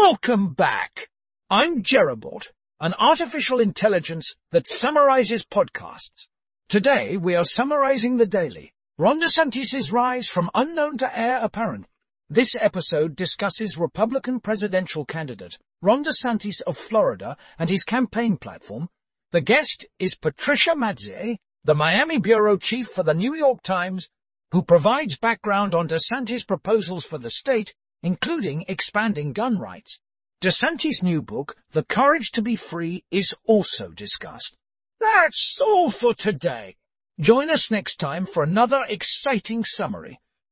Welcome back. I'm Jerobot, an artificial intelligence that summarizes podcasts. Today we are summarizing the daily. Ron DeSantis' rise from unknown to heir apparent. This episode discusses Republican presidential candidate Ron DeSantis of Florida and his campaign platform. The guest is Patricia Mazzei, the Miami bureau chief for the New York Times, who provides background on DeSantis' proposals for the state, including expanding gun rights. DeSantis' new book, The Courage to be Free, is also discussed. That's all for today. Join us next time for another exciting summary.